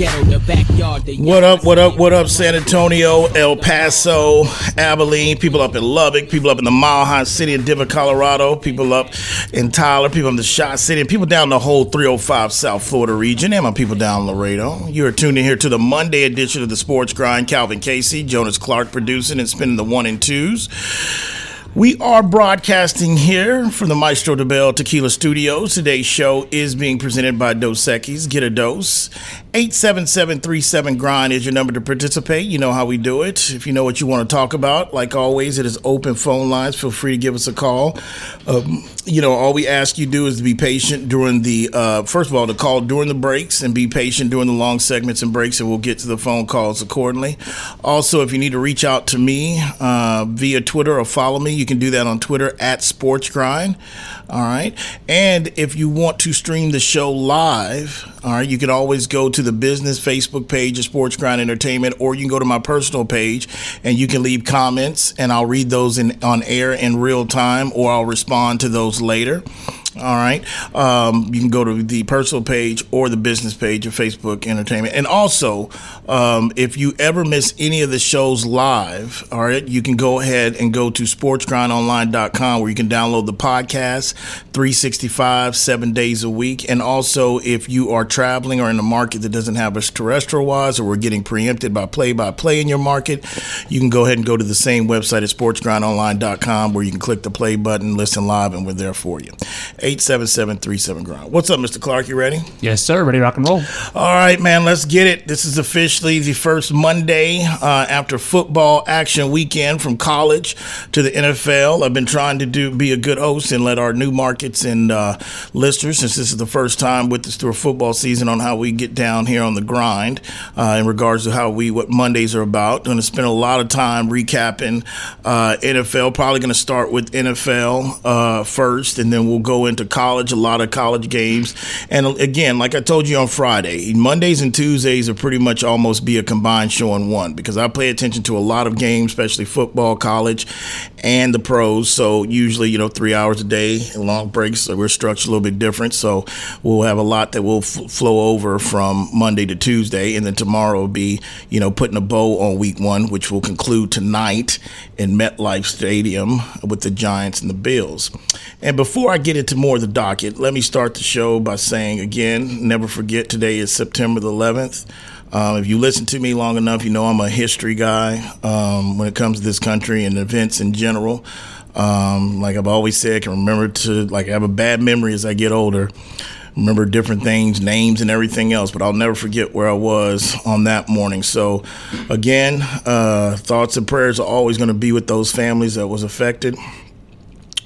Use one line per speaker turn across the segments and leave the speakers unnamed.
ghetto, the backyard. The
What up, what up, what up, San Antonio, El Paso, Abilene, people up in Lubbock, people up in the Mile High City of Denver, Colorado, people up in Tyler, people in the Shot City, and people down the whole 305 South Florida region, and my people down Laredo. You are tuned in here to the Monday edition of the Sports Grind. Calvin Casey, Jonas Clark producing and spinning the one and twos. We are broadcasting here from the Maestro Dobel Tequila Studios. Today's show is being presented by Dos Equis. Get a dose. 877 Grind is your number to participate. You know how we do it. If you know what you want to talk about, like always, it is open phone lines. Feel free to give us a call. Um, you know, all we ask you do is to be patient during the, uh, first of all, to call during the breaks and be patient during the long segments and breaks, and we'll get to the phone calls accordingly. Also, if you need to reach out to me uh, via Twitter or follow me, you can do that on Twitter at Sports Grind. All right. And if you want to stream the show live, all right, you can always go to the business Facebook page of Sports Grind Entertainment, or you can go to my personal page and you can leave comments, and I'll read those in on air in real time, or I'll respond to those later. All right. Um, you can go to the personal page or the business page of Facebook Entertainment. And also, um, if you ever miss any of the shows live, all right, you can go ahead and go to sportsgrindonline.com where you can download the podcast 365, seven days a week. And also, if you are traveling or in a market that doesn't have us terrestrial wise or we're getting preempted by play by play in your market, you can go ahead and go to the same website at sportsgrindonline.com where you can click the play button, listen live, and we're there for you. 877 grind. What's up, Mr. Clark? You ready?
Yes, sir. Ready to rock and roll.
All right, man, let's get it. This is officially the first Monday uh, after football action weekend from college to the NFL. I've been trying to do be a good host and let our new markets and uh, listeners, since this is the first time with us through a football season, on how we get down here on the grind uh, in regards to how we what Mondays are about. Going to spend a lot of time recapping uh, NFL. Probably going to start with NFL uh, first, and then we'll go into college. A lot of college games, and again, like I told you on Friday, Mondays and Tuesdays are pretty much almost be a combined show in one because I pay attention to a lot of games, especially football, college, and the pros. So usually, you know, three hours a day, long breaks. So we're structured a little bit different. So we'll have a lot that will f- flow over from Monday to Tuesday, and then tomorrow will be, you know, putting a bow on week one, which will conclude tonight in MetLife Stadium with the Giants and the Bills. And before I get into more of the docket, let me start the show by saying again, never forget today is September the 11th. Um, if you listen to me long enough, you know I'm a history guy um, when it comes to this country and events in general. Um, like I've always said, I can remember to like I have a bad memory as I get older. Remember different things, names, and everything else, but I'll never forget where I was on that morning. So, again, uh, thoughts and prayers are always going to be with those families that was affected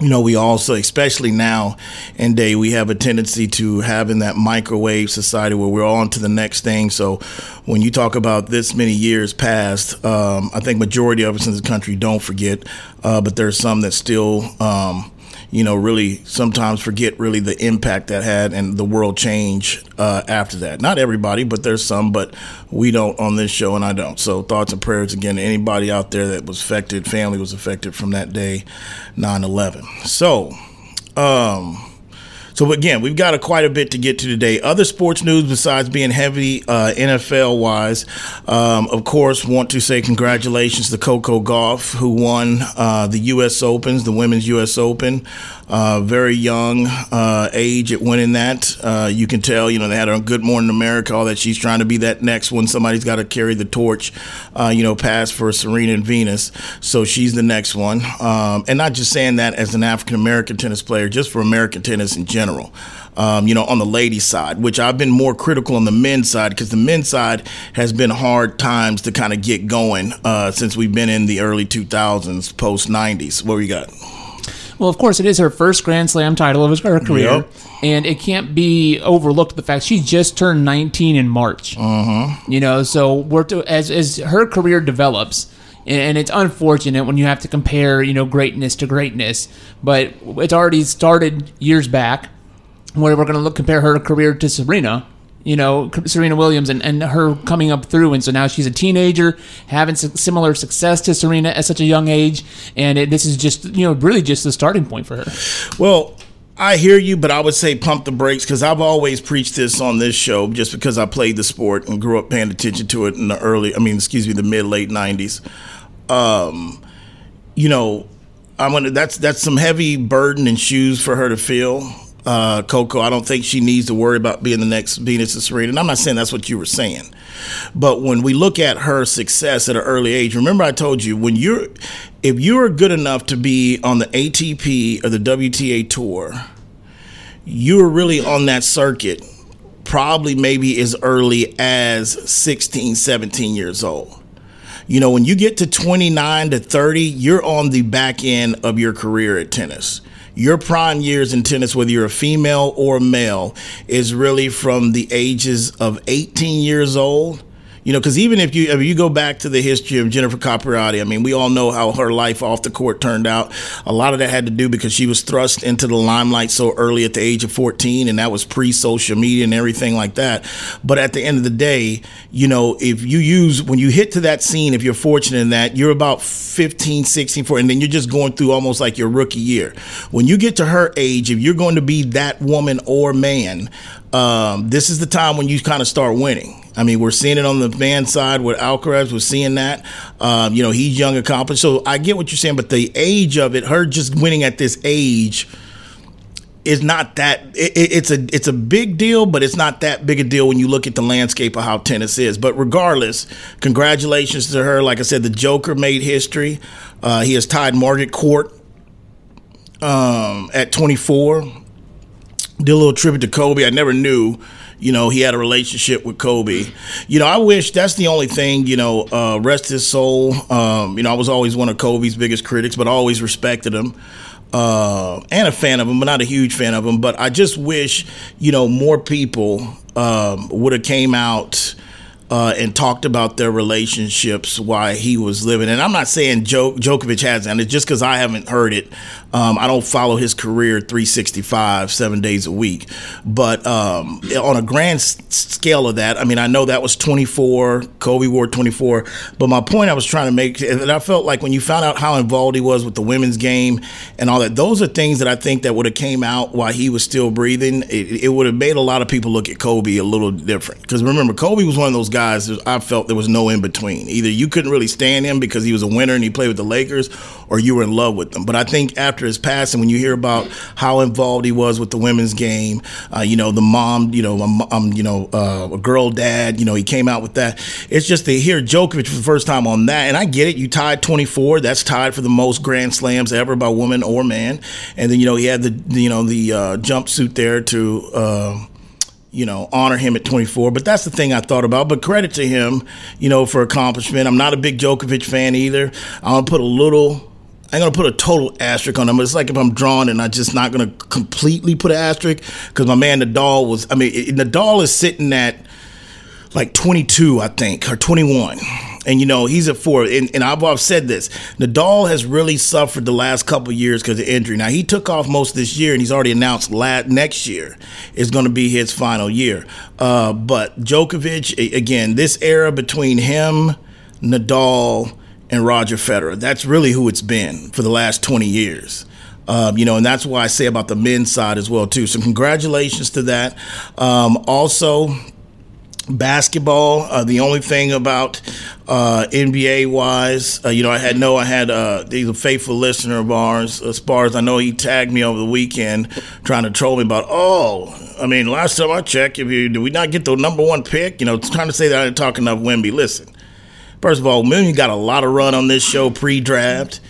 you know, we also, especially now in day, we have a tendency to have in that microwave society where we're on to the next thing. So when you talk about this many years past, um, I think majority of us in the country don't forget, uh, but there's some that still, um, you know, really sometimes forget really the impact that had and the world change uh, after that. Not everybody, but there's some, but we don't on this show, and I don't. So thoughts and prayers again to anybody out there that was affected, family was affected from that day, 9/11. So, um. So again, we've got a, quite a bit to get to today. Other sports news besides being heavy uh, NFL wise, um, of course, want to say congratulations to Coco Gauff who won uh, the U.S. Opens, the Women's U.S. Open. Uh, very young uh, age at winning that. Uh, you can tell, you know, they had her on Good Morning America, all that. She's trying to be that next one. Somebody's got to carry the torch, uh, you know, pass for Serena and Venus. So she's the next one. Um, and not just saying that as an African American tennis player, just for American tennis in general. Um, you know, on the ladies' side, which I've been more critical on the men's side because the men's side has been hard times to kind of get going uh, since we've been in the early 2000s, post 90s. What we got?
Well, of course, it is her first Grand Slam title of her career, yep. and it can't be overlooked the fact she just turned 19 in March.
Uh-huh.
You know, so we're to, as as her career develops, and it's unfortunate when you have to compare, you know, greatness to greatness, but it's already started years back. Where we're going to look compare her career to Serena, you know, Serena Williams and, and her coming up through. And so now she's a teenager, having similar success to Serena at such a young age. And it, this is just, you know, really just the starting point for her.
Well, I hear you, but I would say pump the brakes because I've always preached this on this show just because I played the sport and grew up paying attention to it in the early, I mean, excuse me, the mid late 90s. Um, you know, I'm gonna that's that's some heavy burden and shoes for her to feel. Uh, Coco, I don't think she needs to worry about being the next Venus and Serena. And I'm not saying that's what you were saying, but when we look at her success at an early age, remember I told you when you're if you're good enough to be on the ATP or the WTA tour, you're really on that circuit probably maybe as early as 16, 17 years old. You know, when you get to 29 to 30, you're on the back end of your career at tennis. Your prime years in tennis, whether you're a female or male, is really from the ages of 18 years old you know, because even if you if you go back to the history of Jennifer Capriati, I mean, we all know how her life off the court turned out. A lot of that had to do because she was thrust into the limelight so early at the age of 14, and that was pre-social media and everything like that. But at the end of the day, you know, if you use when you hit to that scene, if you're fortunate in that, you're about 15, 16, 14, and then you're just going through almost like your rookie year. When you get to her age, if you're going to be that woman or man, um, this is the time when you kind of start winning. I mean, we're seeing it on the man side with Alcaraz. We're seeing that. Um, you know, he's young, accomplished. So I get what you're saying, but the age of it, her just winning at this age, is not that. It, it's a it's a big deal, but it's not that big a deal when you look at the landscape of how tennis is. But regardless, congratulations to her. Like I said, the Joker made history. Uh, he has tied Margaret Court um, at 24 did a little tribute to Kobe. I never knew, you know, he had a relationship with Kobe. You know, I wish that's the only thing, you know, uh, rest his soul. Um, you know, I was always one of Kobe's biggest critics, but I always respected him. Uh, and a fan of him, but not a huge fan of him. But I just wish, you know, more people um, would have came out uh, and talked about their relationships while he was living. And I'm not saying jo- Djokovic hasn't. It's just because I haven't heard it. Um, I don't follow his career 365, seven days a week. But um, on a grand scale of that, I mean, I know that was 24. Kobe wore 24. But my point I was trying to make, and I felt like when you found out how involved he was with the women's game and all that, those are things that I think that would have came out while he was still breathing. It, it would have made a lot of people look at Kobe a little different. Because remember, Kobe was one of those guys I felt there was no in between. Either you couldn't really stand him because he was a winner and he played with the Lakers, or you were in love with him. But I think after his passing, when you hear about how involved he was with the women's game, uh, you know, the mom, you know, um, you know, uh, a girl dad, you know, he came out with that. It's just to hear Djokovic for the first time on that, and I get it. You tied 24. That's tied for the most Grand Slams ever by woman or man. And then you know he had the you know the uh, jumpsuit there to uh, you know, honor him at 24. But that's the thing I thought about. But credit to him, you know, for accomplishment. I'm not a big Djokovic fan either. Gonna put a little. I'm gonna put a total asterisk on him. It's like if I'm drawn and I'm just not gonna completely put an asterisk because my man Nadal was. I mean, Nadal is sitting at like 22, I think, or 21 and you know he's at four. And, and I've, I've, said this: Nadal has really suffered the last couple years because of injury. Now he took off most this year, and he's already announced last, next year is going to be his final year. Uh, but Djokovic, again, this era between him, Nadal, and Roger Federer, that's really who it's been for the last 20 years. Um, you know, and that's why I say about the men's side as well too. So congratulations to that. Um, also, basketball. Uh, the only thing about uh, NBA wise, uh, you know, I had no, I had uh, he's a faithful listener of ours. As far as I know, he tagged me over the weekend trying to troll me about. Oh, I mean, last time I checked, if you did we not get the number one pick? You know, trying to say that I didn't talk enough Wemby. Listen, first of all, Wemby got a lot of run on this show pre-draft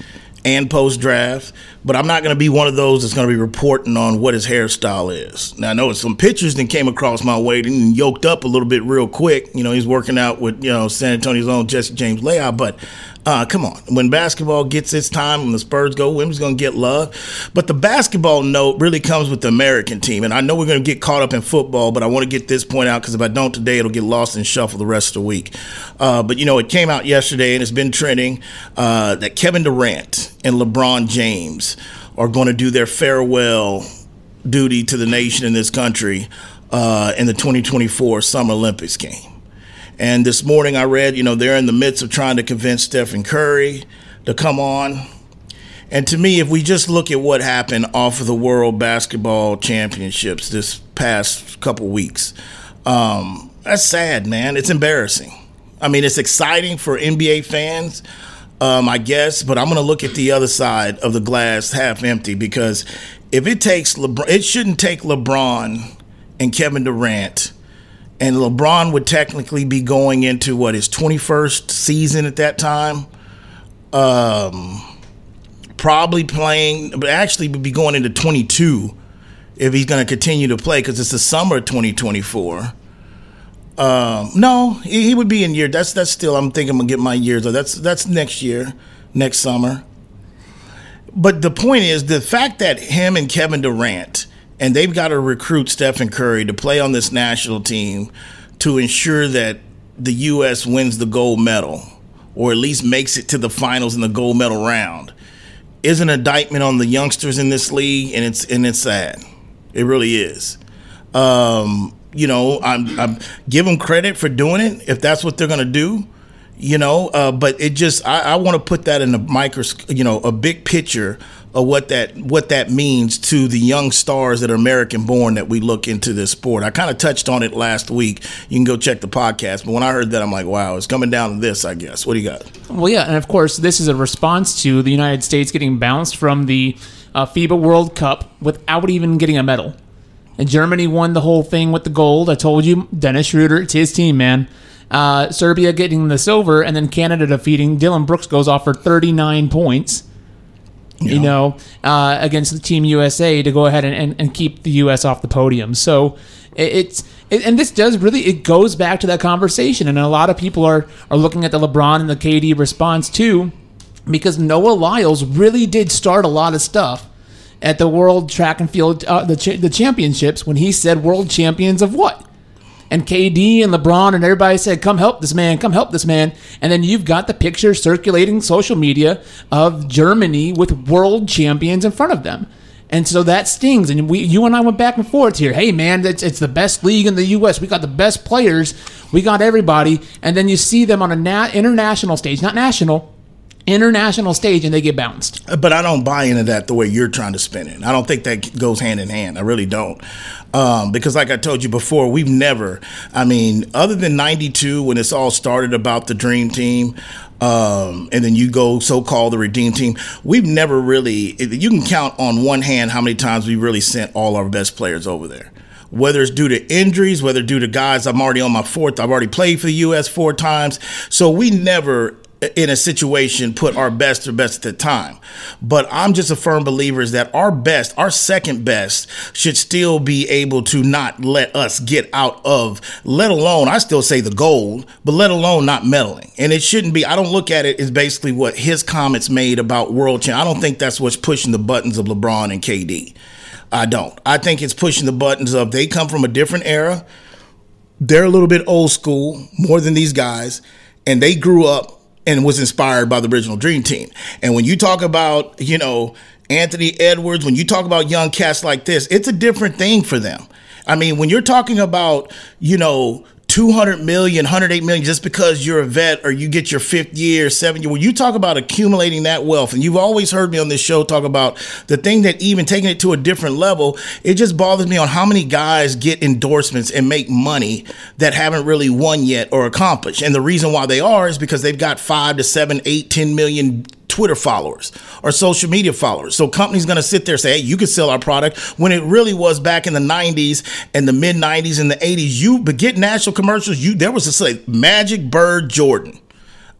and post draft. But I'm not going to be one of those that's going to be reporting on what his hairstyle is. Now I know it's some pictures that came across my way and yoked up a little bit real quick. You know, he's working out with you know San Antonio's own Jesse James Leija, but uh, come on, when basketball gets its time, when the Spurs go, Wemby's going to get love. But the basketball note really comes with the American team, and I know we're going to get caught up in football, but I want to get this point out because if I don't today, it'll get lost and shuffle the rest of the week. Uh, but you know, it came out yesterday, and it's been trending uh, that Kevin Durant and LeBron James are going to do their farewell duty to the nation in this country uh, in the 2024 Summer Olympics game. And this morning I read, you know, they're in the midst of trying to convince Stephen Curry to come on. And to me, if we just look at what happened off of the World Basketball Championships this past couple weeks, um, that's sad, man. It's embarrassing. I mean, it's exciting for NBA fans, um, I guess, but I'm going to look at the other side of the glass half empty because if it takes LeBron, it shouldn't take LeBron and Kevin Durant. And LeBron would technically be going into what his 21st season at that time. Um, probably playing, but actually would be going into 22 if he's going to continue to play because it's the summer of 2024. Um, no, he, he would be in year. That's that's still. I'm thinking I'm gonna get my years. That's that's next year, next summer. But the point is the fact that him and Kevin Durant and they've got to recruit Stephen Curry to play on this national team to ensure that the U.S. wins the gold medal or at least makes it to the finals in the gold medal round is an indictment on the youngsters in this league, and it's and it's sad. It really is. Um, you know, I'm, I'm give them credit for doing it if that's what they're to do. You know, uh, but it just I, I want to put that in a microscope, you know, a big picture of what that what that means to the young stars that are American born that we look into this sport. I kind of touched on it last week. You can go check the podcast. But when I heard that, I'm like, wow, it's coming down to this. I guess. What do you got?
Well, yeah, and of course, this is a response to the United States getting bounced from the uh, FIBA World Cup without even getting a medal. And Germany won the whole thing with the gold. I told you, Dennis Schroeder, it's his team, man. Uh, Serbia getting the silver, and then Canada defeating Dillon Brooks goes off for 39 points. You know, uh, against the Team USA to go ahead and, and, and keep the U.S. off the podium. So it, it's it, and this does really it goes back to that conversation, and a lot of people are are looking at the LeBron and the KD response too, because Noah Lyles really did start a lot of stuff at the World Track and Field uh, the the championships when he said world champions of what? And KD and LeBron and everybody said, "Come help this man! Come help this man!" And then you've got the picture circulating social media of Germany with world champions in front of them. And so that stings. And we, you and I went back and forth here. Hey, man, it's, it's the best league in the U.S. We got the best players. We got everybody. And then you see them on a na- international stage, not national, international stage, and they get bounced.
But I don't buy into that the way you're trying to spin it. I don't think that goes hand in hand. I really don't. Um, because, like I told you before, we've never, I mean, other than 92 when this all started about the Dream Team, um, and then you go so called the Redeem Team, we've never really, you can count on one hand how many times we really sent all our best players over there whether it's due to injuries, whether due to guys, I'm already on my fourth, I've already played for the U.S. four times. So we never in a situation put our best or best at the time. But I'm just a firm believer is that our best, our second best, should still be able to not let us get out of, let alone, I still say the gold, but let alone not meddling. And it shouldn't be, I don't look at it as basically what his comments made about world champ. I don't think that's what's pushing the buttons of LeBron and KD. I don't. I think it's pushing the buttons of they come from a different era. They're a little bit old school, more than these guys, and they grew up and was inspired by the original Dream Team. And when you talk about, you know, Anthony Edwards, when you talk about young cats like this, it's a different thing for them. I mean, when you're talking about, you know, 200 million, 108 million just because you're a vet or you get your fifth year, seven year. When you talk about accumulating that wealth, and you've always heard me on this show talk about the thing that even taking it to a different level, it just bothers me on how many guys get endorsements and make money that haven't really won yet or accomplished. And the reason why they are is because they've got five to seven, eight, ten million Twitter followers or social media followers. So companies going to sit there and say, "Hey, you can sell our product." When it really was back in the '90s and the mid '90s and the '80s, you but get national commercials. You there was a say Magic Bird Jordan.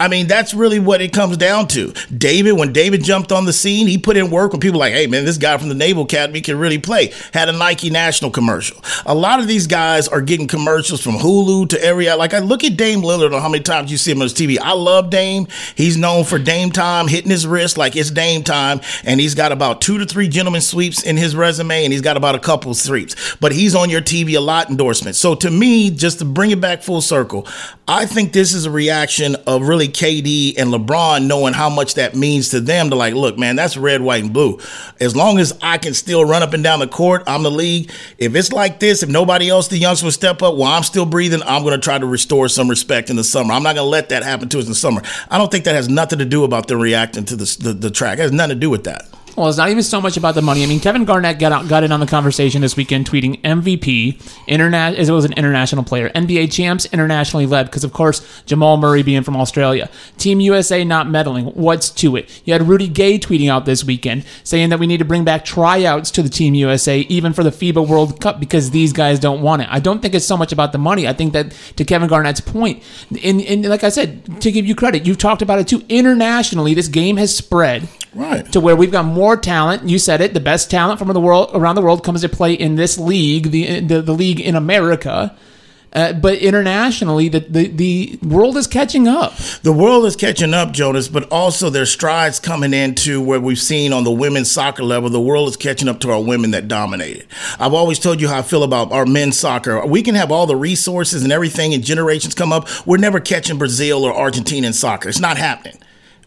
I mean, that's really what it comes down to. David, when David jumped on the scene, he put in work when people like, hey, man, this guy from the Naval Academy can really play. Had a Nike national commercial. A lot of these guys are getting commercials from Hulu to every, like, I look at Dame Lillard on how many times you see him on his TV. I love Dame. He's known for Dame time, hitting his wrist like it's Dame time. And he's got about two to three gentleman sweeps in his resume, and he's got about a couple sweeps. But he's on your TV a lot endorsement. So to me, just to bring it back full circle, I think this is a reaction of really particularly KD and LeBron, knowing how much that means to them to like, look, man, that's red, white, and blue. As long as I can still run up and down the court, I'm the league. If it's like this, if nobody else, the youngsters will step up while I'm still breathing, I'm going to try to restore some respect in the summer. I'm not going to let that happen to us in the summer. I don't think that has nothing to do about them reacting to the, the, the track. It has nothing to do with that.
Well, it's not even so much about the money. I mean, Kevin Garnett got out, got in on the conversation this weekend, tweeting MVP, interna- as it was an international player, NBA champs, internationally led, because of course Jamal Murray being from Australia, Team USA not meddling. What's to it? You had Rudy Gay tweeting out this weekend saying that we need to bring back tryouts to the Team USA, even for the FIBA World Cup, because these guys don't want it. I don't think it's so much about the money. I think that to Kevin Garnett's point, and, like I said, to give you credit, you've talked about it too. Internationally, this game has spread
right
to where we've got more talent. You said it, the best talent from the world around the world comes to play in this league, the the, the league in America. Uh, but internationally, the, the, the world is catching up.
The world is catching up, Jonas, but also there's strides coming into where we've seen on the women's soccer level, the world is catching up to our women that dominated. I've always told you how I feel about our men's soccer. We can have all the resources and everything, and generations come up. We're never catching Brazil or Argentina in soccer. It's not happening.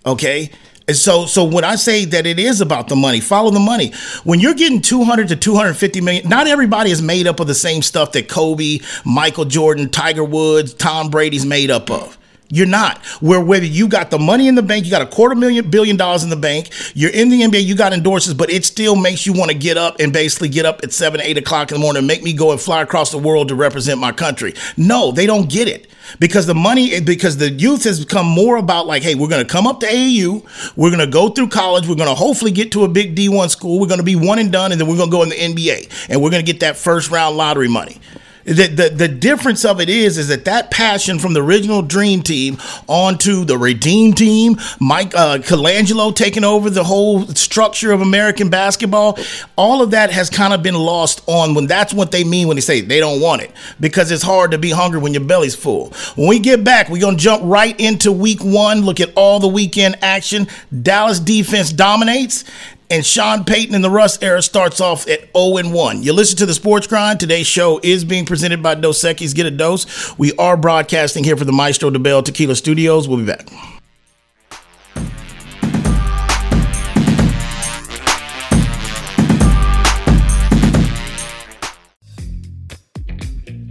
Okay? And so, so when I say that it is about the money, follow the money. When you're getting 200 to 250 million, not everybody is made up of the same stuff that Kobe, Michael Jordan, Tiger Woods, Tom Brady's made up of. You're not. Where whether you got the money in the bank, you got a quarter million billion dollars in the bank, you're in the NBA, you got endorsements, but it still makes you want to get up and basically get up at seven, eight o'clock in the morning and make me go and fly across the world to represent my country. No, they don't get it because the money because the youth has become more about like hey we're to come up to aau we're to go through college we're to hopefully get to a big d1 school we're to be one and done and then we're to go in the nba and we're to get that first round lottery money the, the, the difference of it is is that that passion from the original Dream Team onto the Redeem Team, Mike uh, Colangelo taking over the whole structure of American basketball, all of that has kind of been lost on when that's what they mean when they say they don't want it because it's hard to be hungry when your belly's full. When we get back, we're gonna jump right into Week One. Look at all the weekend action. Dallas defense dominates, and Sean Payton in the Russ era starts off at 0 and 1. You listen to the Sports Grind. Today's show is being presented by Dos Equis. Get a dose. We are broadcasting here for the Maestro Dobel Tequila Studios. We'll be back.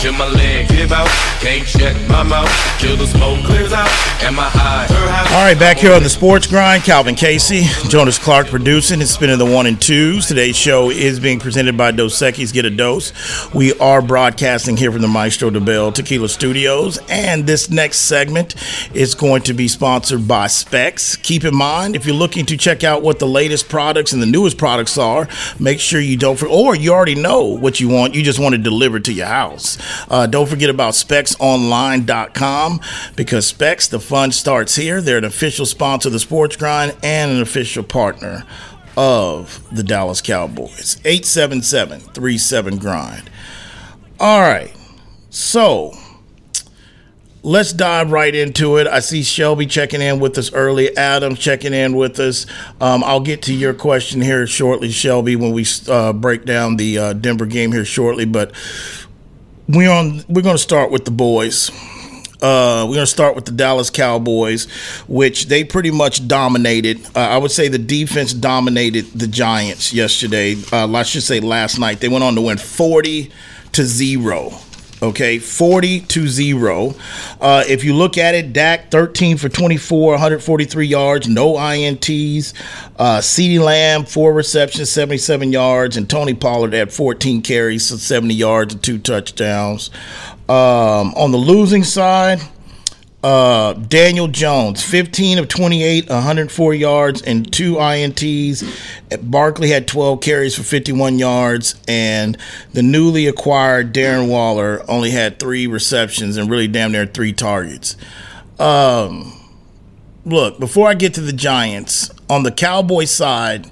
Till my legs give out. Can't shut my mouth till the smoke clears out, and my eyes.
All right, back here on the Sports Grind, Calvin Casey, Jonas Clark producing and spinning the one and twos. Today's show is being presented by Dos Equis Get a Dose. We are broadcasting here from the Maestro Dobel Tequila Studios, and this next segment is going to be sponsored by Specs. Keep in mind, if you're looking to check out what the latest products and the newest products are, make sure you don't, or you already know what you want, you just want it delivered to your house. Uh, don't forget about specsonline.com because Specs, the fun starts here. They're an official sponsor of the Sports Grind and an official partner of the Dallas Cowboys. 877 37 Grind. All right. So, let's dive right into it. I see Shelby checking in with us early. Adam checking in with us. Um, I'll get to your question here shortly, Shelby, when we uh, break down the uh, Denver game here shortly. But we're on. We're going to start with the boys. Uh, we're going to start with the Dallas Cowboys, which they pretty much dominated. Uh, I would say the defense dominated the Giants yesterday. Uh, I should say last night. They went on to win 40 to 0. Okay, 40 to 0. Uh, if you look at it, Dak 13 for 24, 143 yards, no INTs. Uh, CeeDee Lamb, four receptions, 77 yards, and Tony Pollard had 14 carries, so 70 yards and two touchdowns. Um, on the losing side, uh, Daniel Jones, 15 of 28, 104 yards, and two INTs. Barkley had 12 carries for 51 yards, and the newly acquired Darren Waller only had three receptions and really damn near three targets. Um, look, before I get to the Giants, on the Cowboy side,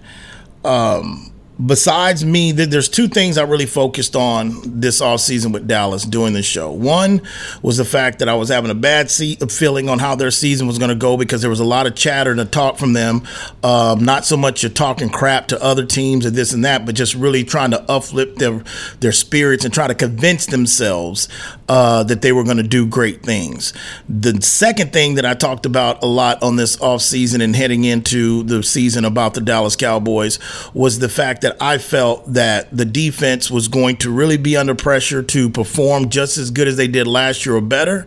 um, besides me, there's two things I really focused on this off season with Dallas doing the show. One was the fact that I was having a bad feeling on how their season was going to go because there was a lot of chatter and a talk from them. Um, not so much you're talking crap to other teams and this and that, but just really trying to uplift their their spirits and try to convince themselves uh, that they were going to do great things. The second thing that I talked about a lot on this off season and heading into the season about the Dallas Cowboys was the fact that that I felt that the defense was going to really be under pressure to perform just as good as they did last year or better,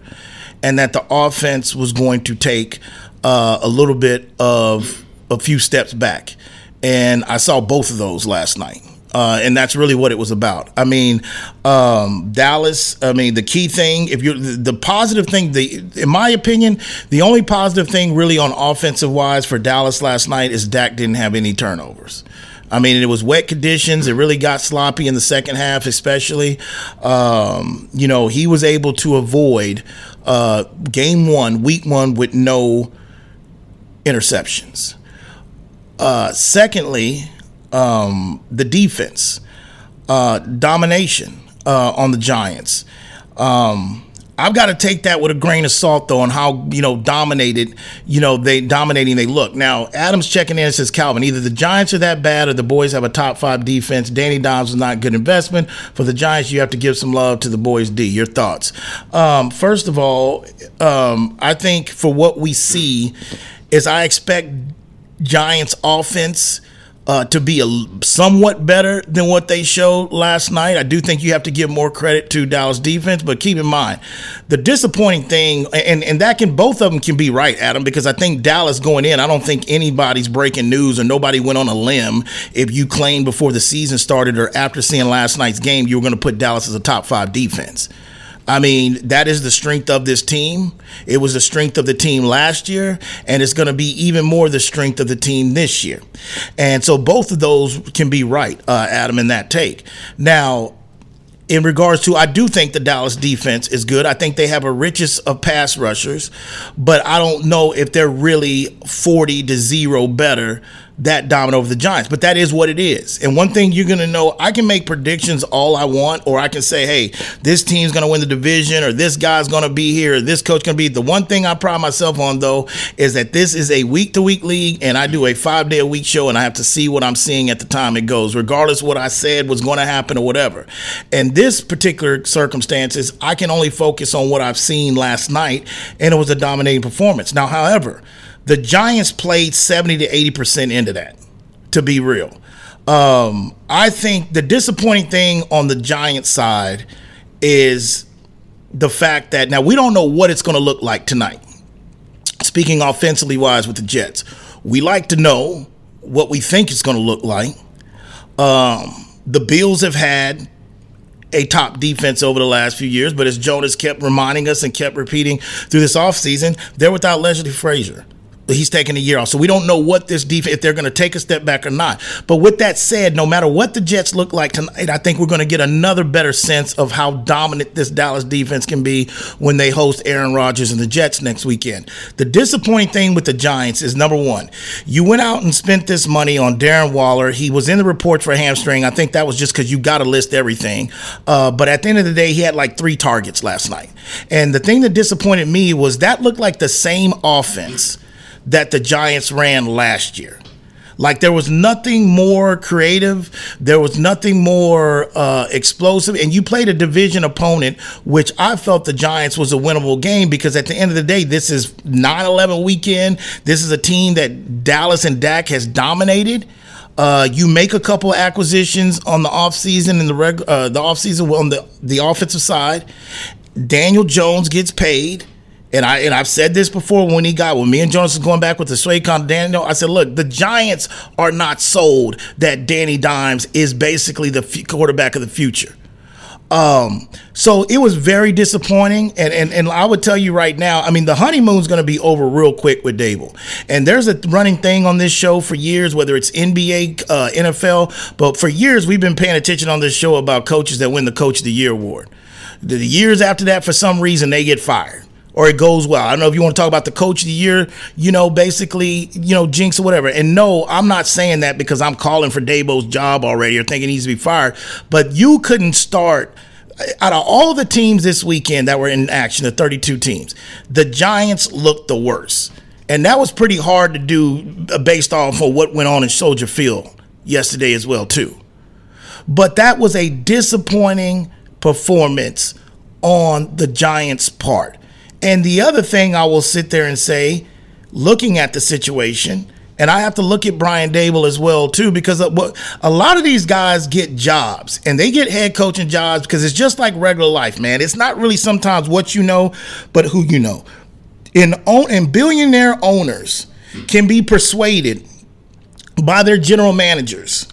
and that the offense was going to take uh, a little bit of a few steps back. And I saw both of those last night. Uh, and that's really what it was about. I mean, um, Dallas. I mean, the key thing, if you the, the positive thing, the in my opinion, the only positive thing really on offensive wise for Dallas last night is Dak didn't have any turnovers. I mean, it was wet conditions. It really got sloppy in the second half, especially. Um, you know, he was able to avoid uh, game one, week one, with no interceptions. Uh, secondly, um, the defense, uh, domination uh, on the Giants. Um, I've got to take that with a grain of salt, though, on how you know dominated, you know, they dominating they look. Now, Adams checking in and says Calvin, either the Giants are that bad or the boys have a top five defense. Danny Dimes is not a good investment for the Giants. You have to give some love to the boys. D, your thoughts? Um, first of all, um, I think for what we see is I expect Giants offense uh, to be a somewhat better than what they showed last night. I do think you have to give more credit to Dallas defense, but keep in mind the disappointing thing, and and that can both of them can be right, Adam, because I think Dallas going in, I don't think anybody's breaking news or nobody went on a limb if you claimed before the season started or after seeing last night's game you were going to put Dallas as a top five defense. I mean, that is the strength of this team. It was the strength of the team last year, and it's going to be even more the strength of the team this year. And so both of those can be right, uh, Adam, in that take. Now, in regards to, I do think the Dallas defense is good. I think they have a richest of pass rushers, but I don't know if they're really 40 to 0 better that dominant over the Giants. But that is what it is. And one thing you're going to know, I can make predictions all I want, or I can say, hey, this team's going to win the division, or this guy's going to be here, or this coach going to be. The one thing I pride myself on, though, is that this is a week to week league, and I do a five day a week show, and I have to see what I'm seeing at the time it goes, regardless what I said was going to happen or whatever. And this particular circumstances, I can only focus on what I've seen last night, and it was a dominating performance. Now, however, the Giants played 70 to 80% into that, to be real. Um, I think the disappointing thing on the Giants side is the fact that now we don't know what it's going to look like tonight. Speaking offensively wise with the Jets, we like to know what we think it's going to look like. Um, the Bills have had a top defense over the last few years, but as Jonas kept reminding us and kept repeating through this offseason, they're without Leslie Frazier he's taking a year off. So we don't know what this defense, if they're going to take a step back or not. But with that said, no matter what the Jets look like tonight, I think we're going to get another better sense of how dominant this Dallas defense can be when they host Aaron Rodgers and the Jets next weekend. The disappointing thing with the Giants is number one, you went out and spent this money on Darren Waller. He was in the report for hamstring. I think that was just because you got to list everything. Uh, but at the end of the day, he had like three targets last night. And the thing that disappointed me was that looked like the same offense that the Giants ran last year. Like there was nothing more creative, there was nothing more uh, explosive, and you played a division opponent, which I felt the Giants was a winnable game because at the end of the day, this is 9-11 weekend. This is a team that Dallas and Dak has dominated. Uh, you make a couple acquisitions on the offseason and the reg, uh, the offseason on the the offensive side. Daniel Jones gets paid. And I and I've said this before when he got when me and Jonas was going back with the Swaycon Daniel. I said, look, the Giants are not sold that Danny Dimes is basically the f- quarterback of the future. Um, so it was very disappointing, and, and and I would tell you right now, I mean, the honeymoon's going to be over real quick with Daboll. And there's a running thing on this show for years, whether it's NBA, uh, NFL, but for years we've been paying attention on this show about coaches that win the Coach of the Year award. The years after that, for some reason, they get fired or it goes well. I don't know if you want to talk about the coach of the year, you know, basically, you know, jinx or whatever. And no, I'm not saying that because I'm calling for Daboll's job already or thinking he needs to be fired. But you couldn't start uh, out of all the teams this weekend that were in action, the 32 teams, the Giants looked the worst. And that was pretty hard to do uh, based off of what went on in Soldier Field yesterday as well, too. But that was a disappointing performance on the Giants' part. And the other thing I will sit there and say, looking at the situation, and I have to look at Brian Daboll as well too, because a lot of these guys get jobs, and they get head coaching jobs because it's just like regular life, man. It's not really sometimes what you know, but who you know. Own and billionaire owners can be persuaded by their general managers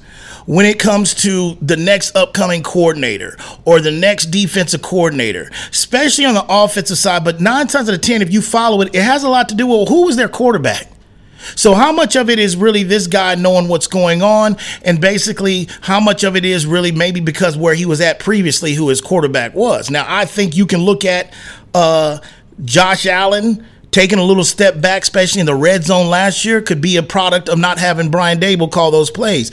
when it comes to the next upcoming coordinator or the next defensive coordinator, especially on the offensive side. But nine times out of 10, if you follow it, it has a lot to do with who was their quarterback. So, how much of it is really this guy knowing what's going on, and basically how much of it is really maybe because where he was at previously, who his quarterback was? Now, I think you can look at uh, Josh Allen taking a little step back, especially in the red zone last year, could be a product of not having Brian Daboll call those plays.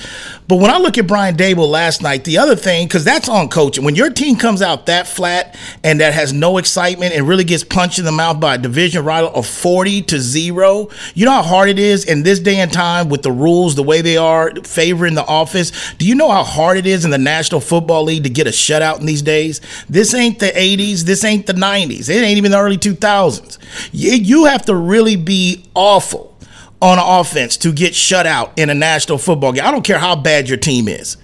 But when I look at Brian Daboll last night, the other thing, because that's on coaching, when your team comes out that flat and that has no excitement and really gets punched in the mouth by a division rival of 40 to zero, you know how hard it is in this day and time with the rules the way they are favoring the office. Do you know how hard it is in the National Football League to get a shutout in these days? This ain't the 80s, this ain't the 90s, it ain't even the early 2000s. You, you have to really be awful on offense to get shut out in a national football game. I don't care how bad your team is.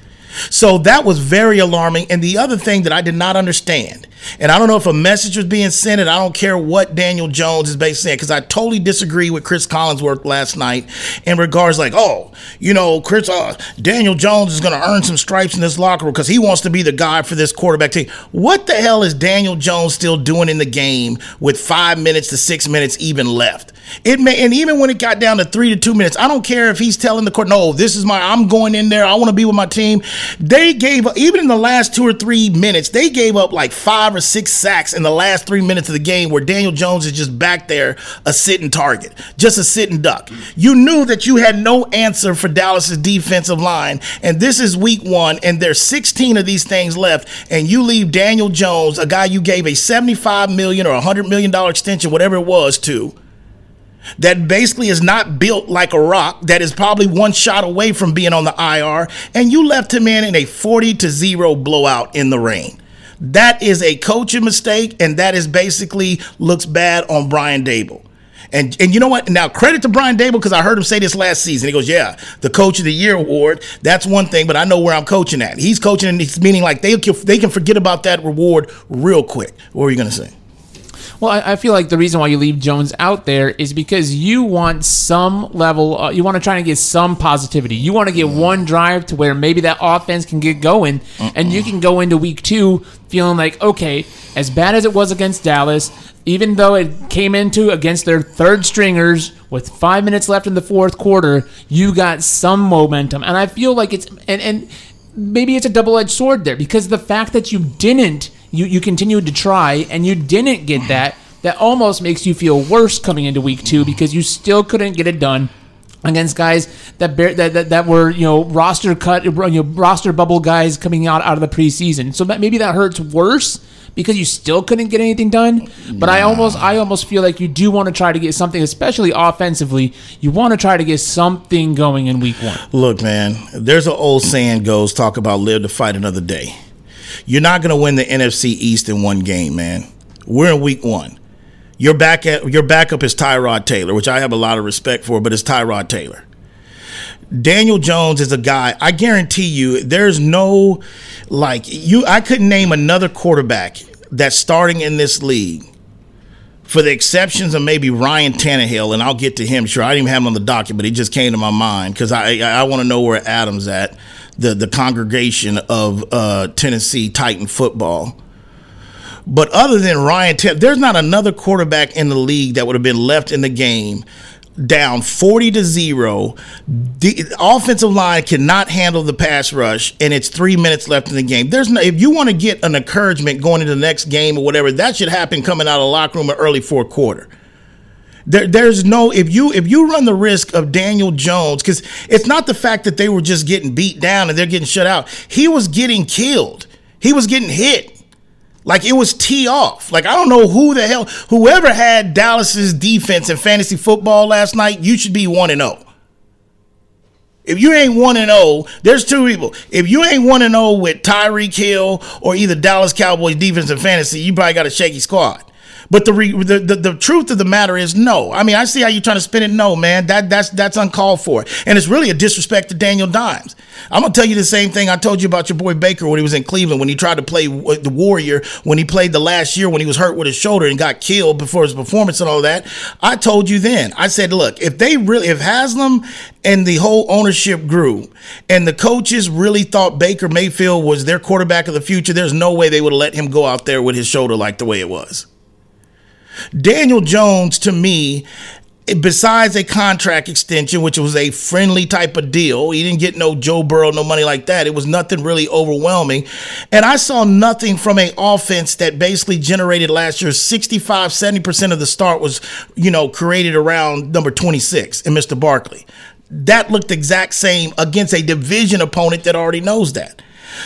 So that was very alarming. And the other thing that I did not understand, and I don't know if a message was being sent, and I don't care what Daniel Jones is basically saying, because I totally disagree with Chris Collinsworth last night in regards like, oh, you know, Chris uh, Daniel Jones is going to earn some stripes in this locker room because he wants to be the guy for this quarterback team. What the hell is Daniel Jones still doing in the game with five minutes to six minutes even left? It may, and even when it got down to three to two minutes, I don't care if he's telling the court, no, this is my, I'm going in there. I want to be with my team. They gave up, even in the last two or three minutes, they gave up like five or six sacks in the last three minutes of the game where Daniel Jones is just back there, a sitting target, just a sitting duck. You knew that you had no answer for Dallas's defensive line. And this is week one, and there's 16 of these things left. And you leave Daniel Jones, a guy you gave a 75 million or 100 million dollar extension, whatever it was, to that basically is not built like a rock, that is probably one shot away from being on the IR, and you left him in in a 40 to 0 blowout in the rain. That is a coaching mistake, and that is basically looks bad on Brian Daboll. And and you know what? Now credit to Brian Daboll because I heard him say this last season. He goes, "Yeah, the Coach of the Year award. That's one thing, but I know where I'm coaching at. He's coaching, and he's meaning like they they can forget about that reward real quick. What were you gonna say?
Well, I, I feel like the reason why you leave Jones out there is because you want some level. Uh, you want to try to get some positivity. You want to get one drive to where maybe that offense can get going, and you can go into week two feeling like, okay, as bad as it was against Dallas, even though it came into against their third stringers with five minutes left in the fourth quarter, you got some momentum, and I feel like it's and and maybe it's a double-edged sword there because the fact that you didn't you you continued to try and you didn't get that. That almost makes you feel worse coming into week two because you still couldn't get it done against guys that bear, that, that that were you know roster cut you know roster bubble guys coming out out of the preseason. So that maybe that hurts worse because you still couldn't get anything done. But i almost i almost feel like you do want to try to get something especially offensively. You want to try to get something going in week one.
Look, man, there's an old saying goes talk about live to fight another day. You're not going to win the NFC East in one game, man. We're in week one. Your back at, your backup is Tyrod Taylor, which I have a lot of respect for, but it's Tyrod Taylor. Daniel Jones is a guy. I guarantee you, there's no like you. I couldn't name another quarterback that's starting in this league, for the exceptions of maybe Ryan Tannehill, and I'll get to him. Sure, I didn't even have him on the docket, but he just came to my mind because I I, I want to know where Adams at the the congregation of uh, Tennessee Titan football. But other than Ryan, Tannehill, there's not another quarterback in the league that would have been left in the game down 40 to 0. The offensive line cannot handle the pass rush and it's 3 minutes left in the game. There's no if you want to get an encouragement going into the next game or whatever, that should happen coming out of the locker room in early fourth quarter. There, there's no if you if you run the risk of Daniel Jones because it's not the fact that they were just getting beat down and they're getting shut out. He was getting killed. He was getting hit. Like it was tee off. Like I don't know who the hell whoever had Dallas's defense in fantasy football last night, you should be 1 and 0. If you ain't 1 and 0, there's two people. If you ain't 1 and 0 with Tyreek Hill or either Dallas Cowboys defense in fantasy, you probably got a shaky squad. But the, re, the, the the truth of the matter is no. I mean, I see how you're trying to spin it. No, man, that that's that's uncalled for, and it's really a disrespect to Daniel Dimes. I'm gonna tell you the same thing I told you about your boy Baker when he was in Cleveland when he tried to play the Warrior when he played the last year when he was hurt with his shoulder and got killed before his performance and all that. I told you then. I said, look, if they really, if Haslam and the whole ownership group and the coaches really thought Baker Mayfield was their quarterback of the future, there's no way they would have let him go out there with his shoulder like the way it was. Daniel Jones, to me, eh, besides a contract extension, which was a friendly type of deal, he didn't get no Joe Burrow, no money like that. It was nothing really overwhelming. And I saw nothing from a offense that basically generated last year 65, 70% of the start was, you know, created around number 26 and Mr. Barkley. That looked exact same against a division opponent that already knows that.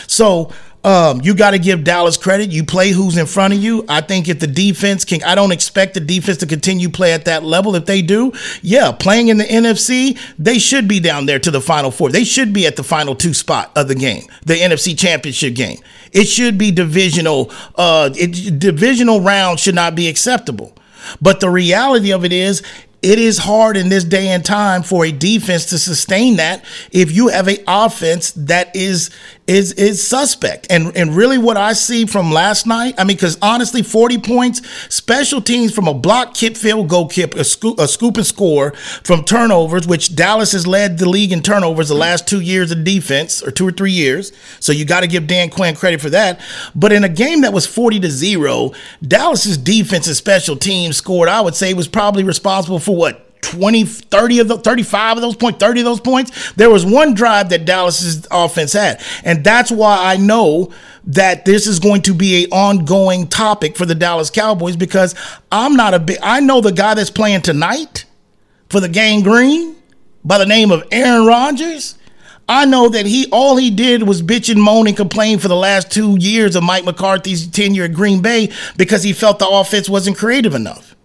So um, you got to give Dallas credit. You play who's in front of you. I think if the defense can, I don't expect the defense to continue play at that level. If they do, yeah, playing in the NFC, they should be down there to the final four. They should be at the final two spot of the game, the NFC Championship game. It should be divisional. Uh, it, divisional round should not be acceptable. But the reality of it is, it is hard in this day and time for a defense to sustain that if you have a offense that is is is suspect. And and really what I see from last night, I mean, because honestly, 40 points, special teams from a block kip field goal kip, a scoop, a scoop and score from turnovers, which Dallas has led the league in turnovers the last two years of defense, or two or three years. So you got to give Dan Quinn credit for that. But in a game that was 40 to zero, Dallas's defense and special teams scored, I would say, was probably responsible for what 20, 30 of the 35 of those points, 30 of those points. There was one drive that Dallas's offense had. And that's why I know that this is going to be a ongoing topic for the Dallas Cowboys because I'm not a big I know the guy that's playing tonight for the game green by the name of Aaron Rodgers. I know that he all he did was bitch and moan and complain for the last two years of Mike McCarthy's tenure at Green Bay because he felt the offense wasn't creative enough.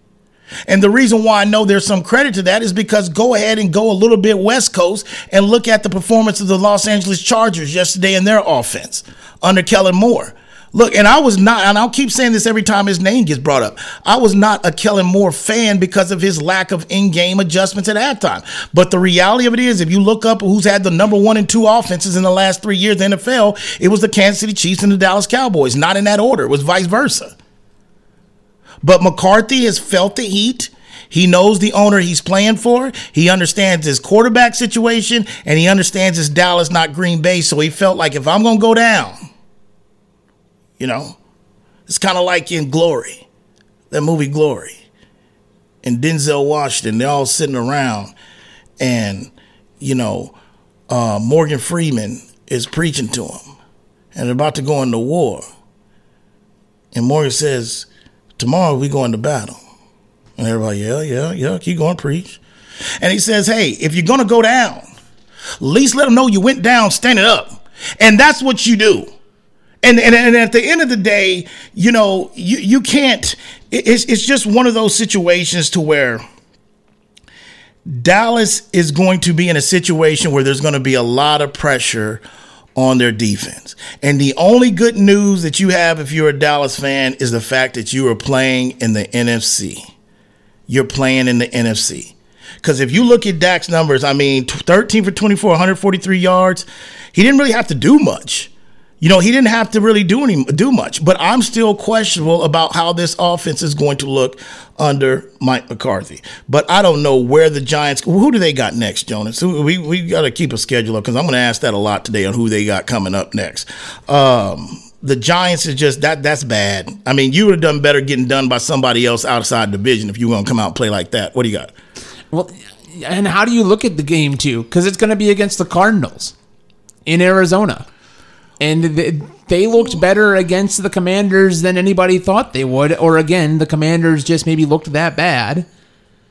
And the reason why I know there's some credit to that is because go ahead and go a little bit West Coast and look at the performance of the Los Angeles Chargers yesterday in their offense under Kellen Moore. Look, and I was not, and I'll keep saying this every time his name gets brought up. I was not a Kellen Moore fan because of his lack of in-game adjustments at halftime. But the reality of it is, if you look up who's had the number one and two offenses in the last three years in the NFL, it was the Kansas City Chiefs and the Dallas Cowboys. Not in that order. It was vice versa. But McCarthy has felt the heat. He knows the owner he's playing for. He understands his quarterback situation, and he understands it's Dallas, not Green Bay. So he felt like if I'm going to go down, you know, it's kind of like in Glory, that movie Glory, and Denzel Washington. They're all sitting around, and you know, uh, Morgan Freeman is preaching to him, and they're about to go into war. And Morgan says, "Tomorrow we go into battle." And everybody, yeah, yeah, yeah, keep going, preach. And he says, hey, if you're going to go down, at least let them know you went down standing up. And that's what you do. And, and, and at the end of the day, you know, you, you can't, it's, it's just one of those situations to where Dallas is going to be in a situation where there's going to be a lot of pressure on their defense. And the only good news that you have if you're a Dallas fan is the fact that you are playing in the NFC you're playing in the NFC. Because if you look at Dak's numbers, I mean, 13 for 24, 143 yards, he didn't really have to do much. You know, he didn't have to really do any do much. But I'm still questionable about how this offense is going to look under Mike McCarthy. But I don't know where the Giants. Who do they got next, Jonas? We we got to keep a schedule up because I'm going to ask that a lot today on who they got coming up next. Um, the Giants is just that that's bad. I mean, you would have done better getting done by somebody else outside the division if you were going to come out and play like that. What do you got?
Well, and how do you look at the game too? Because it's going to be against the Cardinals in Arizona, and they looked better against the Commanders than anybody thought they would. Or again, the Commanders just maybe looked that bad.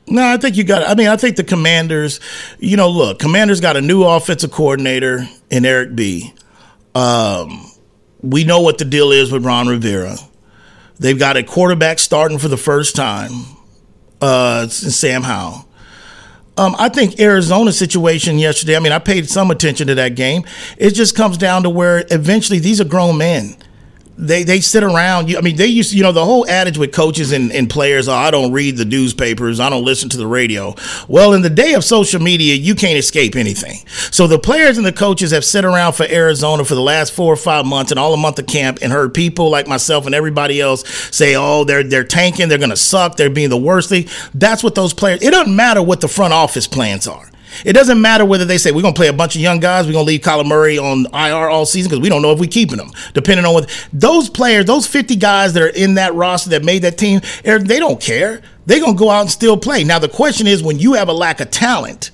No, I think you got. I mean, I think the Commanders. You know, look, Commanders got a new offensive coordinator in Eric B. Um, we know what the deal is with Ron Rivera. They've got a quarterback starting for the first time, uh, Sam Howell. Um, I think Arizona's situation yesterday. I mean, I paid some attention to that game. It just comes down to where eventually these are grown men they they sit around. I mean, they used to, you know the whole adage with coaches and, and players. Oh, I don't read the newspapers. I don't listen to the radio. Well, in the day of social media, you can't escape anything. So the players and the coaches have sit around for Arizona for the last four or five months and all a month of camp and heard people like myself and everybody else say, "Oh, they're they're tanking. They're going to suck. They're being the worst thing." That's what those players. It doesn't matter what the front office plans are. It doesn't matter whether they say we're gonna play a bunch of young guys, we're gonna leave Kyler Murray on IR all season because we don't know if we're keeping them. Depending on what those players, those 50 guys that are in that roster that made that team, er, they don't care. They're gonna go out and still play. Now the question is when you have a lack of talent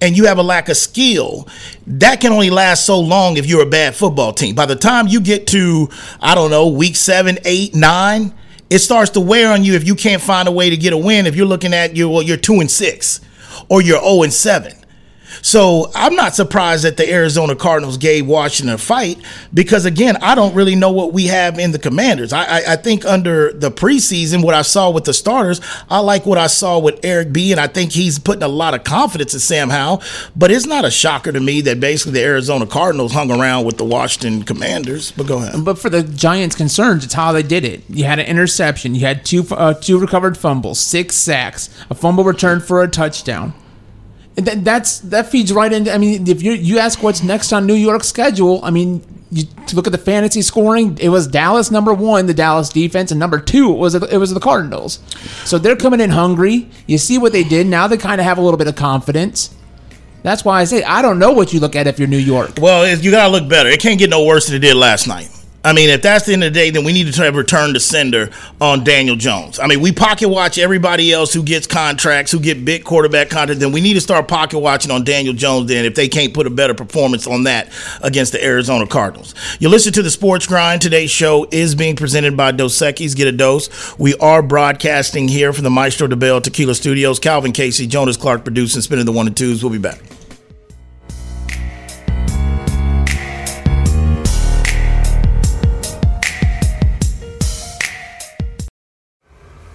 and you have a lack of skill, that can only last so long if you're a bad football team. By the time you get to, I don't know, week seven, eight, nine, it starts to wear on you if you can't find a way to get a win. If you're looking at you, well, you're two and six or you're 0 and 7. So I'm not surprised that the Arizona Cardinals gave Washington a fight because again, I don't really know what we have in the Commanders. I, I, I, think under the preseason, what I saw with the starters, I like what I saw with Eric B, and I think he's putting a lot of confidence in Sam Howell. But it's not a shocker to me that basically the Arizona Cardinals hung around with the Washington Commanders. But go ahead.
But for the Giants' concerns, it's how they did it. You had an interception, you had two uh, two recovered fumbles, six sacks, a fumble return for a touchdown. That, that's that feeds right into. I mean, if you you ask what's next on New York's schedule, I mean, you look at the fantasy scoring, it was Dallas number one, the Dallas defense, and number two it was it was the Cardinals. So they're coming in hungry. You see what they did. Now they kind of have a little bit of confidence. That's why I say I don't know what you look at if you're New York.
Well, you gotta look better. It can't get no worse than it did last night. I mean, if that's the end of the day, then we need to try to return the sender on Daniel Jones. I mean, we pocket watch everybody else who gets contracts, who get big quarterback contracts. Then we need to start pocket watching on Daniel Jones. Then, if they can't put a better performance on that against the Arizona Cardinals, you listen to the Sports Grind. Today's show is being presented by Dos Equis. Get a dose. We are broadcasting here from the Maestro Dobel Tequila Studios. Calvin Casey, Jonas Clark producing, spinning the one and twos. We'll be back.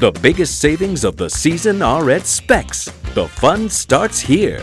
The biggest savings of the season are at Spec's. The fun starts here.